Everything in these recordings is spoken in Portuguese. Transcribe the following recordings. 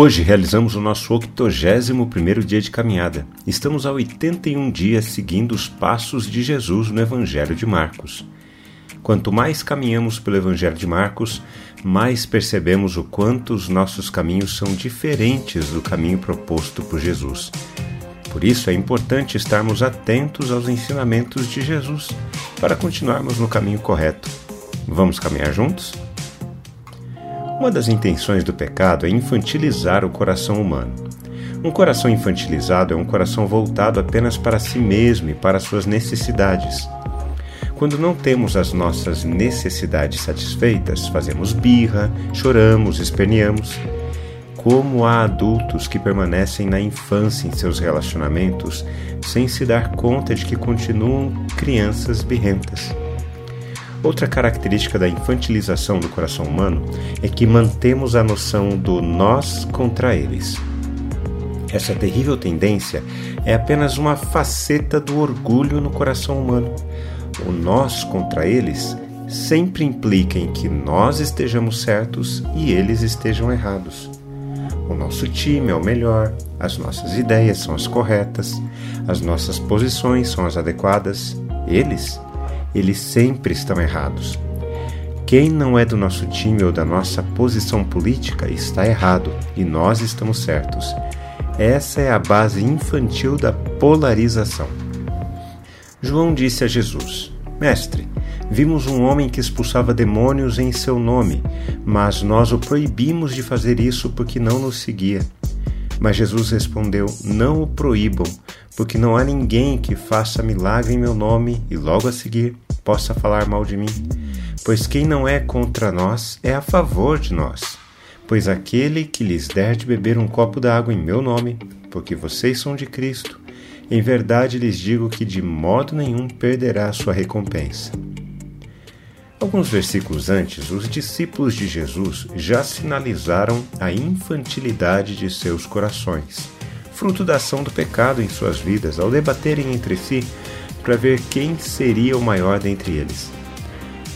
Hoje realizamos o nosso 81º dia de caminhada. Estamos há 81 dias seguindo os passos de Jesus no Evangelho de Marcos. Quanto mais caminhamos pelo Evangelho de Marcos, mais percebemos o quanto os nossos caminhos são diferentes do caminho proposto por Jesus. Por isso é importante estarmos atentos aos ensinamentos de Jesus para continuarmos no caminho correto. Vamos caminhar juntos? Uma das intenções do pecado é infantilizar o coração humano. Um coração infantilizado é um coração voltado apenas para si mesmo e para suas necessidades. Quando não temos as nossas necessidades satisfeitas, fazemos birra, choramos, esperneamos. Como há adultos que permanecem na infância em seus relacionamentos sem se dar conta de que continuam crianças birrentas. Outra característica da infantilização do coração humano é que mantemos a noção do nós contra eles. Essa terrível tendência é apenas uma faceta do orgulho no coração humano. O nós contra eles sempre implica em que nós estejamos certos e eles estejam errados. O nosso time é o melhor, as nossas ideias são as corretas, as nossas posições são as adequadas, eles eles sempre estão errados. Quem não é do nosso time ou da nossa posição política está errado e nós estamos certos. Essa é a base infantil da polarização. João disse a Jesus: Mestre, vimos um homem que expulsava demônios em seu nome, mas nós o proibimos de fazer isso porque não nos seguia. Mas Jesus respondeu: Não o proíbam, porque não há ninguém que faça milagre em meu nome e logo a seguir possa falar mal de mim. Pois quem não é contra nós é a favor de nós. Pois aquele que lhes der de beber um copo d'água em meu nome, porque vocês são de Cristo, em verdade lhes digo que de modo nenhum perderá a sua recompensa. Alguns versículos antes, os discípulos de Jesus já sinalizaram a infantilidade de seus corações fruto da ação do pecado em suas vidas, ao debaterem entre si para ver quem seria o maior dentre eles.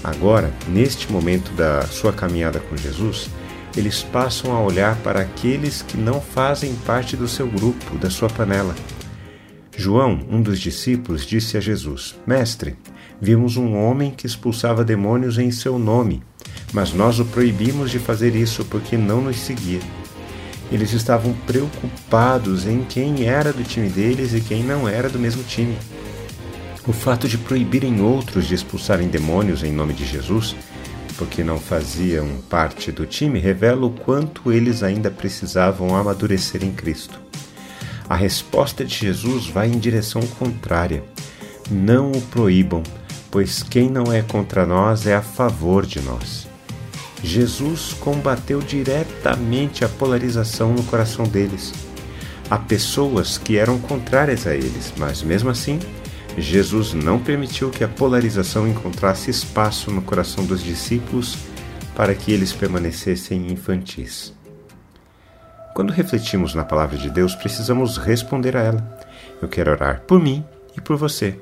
Agora, neste momento da sua caminhada com Jesus, eles passam a olhar para aqueles que não fazem parte do seu grupo, da sua panela. João, um dos discípulos, disse a Jesus: Mestre, vimos um homem que expulsava demônios em seu nome, mas nós o proibimos de fazer isso porque não nos seguia. Eles estavam preocupados em quem era do time deles e quem não era do mesmo time. O fato de proibirem outros de expulsarem demônios em nome de Jesus, porque não faziam parte do time, revela o quanto eles ainda precisavam amadurecer em Cristo. A resposta de Jesus vai em direção contrária. Não o proíbam, pois quem não é contra nós é a favor de nós. Jesus combateu diretamente a polarização no coração deles. Há pessoas que eram contrárias a eles, mas mesmo assim, Jesus não permitiu que a polarização encontrasse espaço no coração dos discípulos para que eles permanecessem infantis. Quando refletimos na palavra de Deus, precisamos responder a ela. Eu quero orar por mim e por você.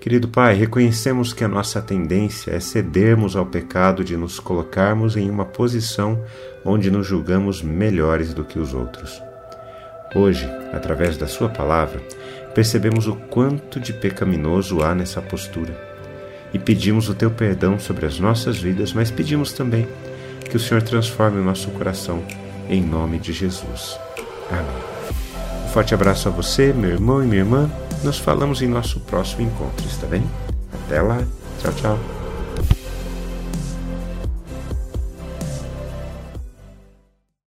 Querido Pai, reconhecemos que a nossa tendência é cedermos ao pecado de nos colocarmos em uma posição onde nos julgamos melhores do que os outros. Hoje, através da Sua palavra, percebemos o quanto de pecaminoso há nessa postura e pedimos o Teu perdão sobre as nossas vidas, mas pedimos também que o Senhor transforme o nosso coração em nome de Jesus. Amém. Um forte abraço a você, meu irmão e minha irmã nos falamos em nosso próximo encontro, está bem? Até lá. Tchau, tchau.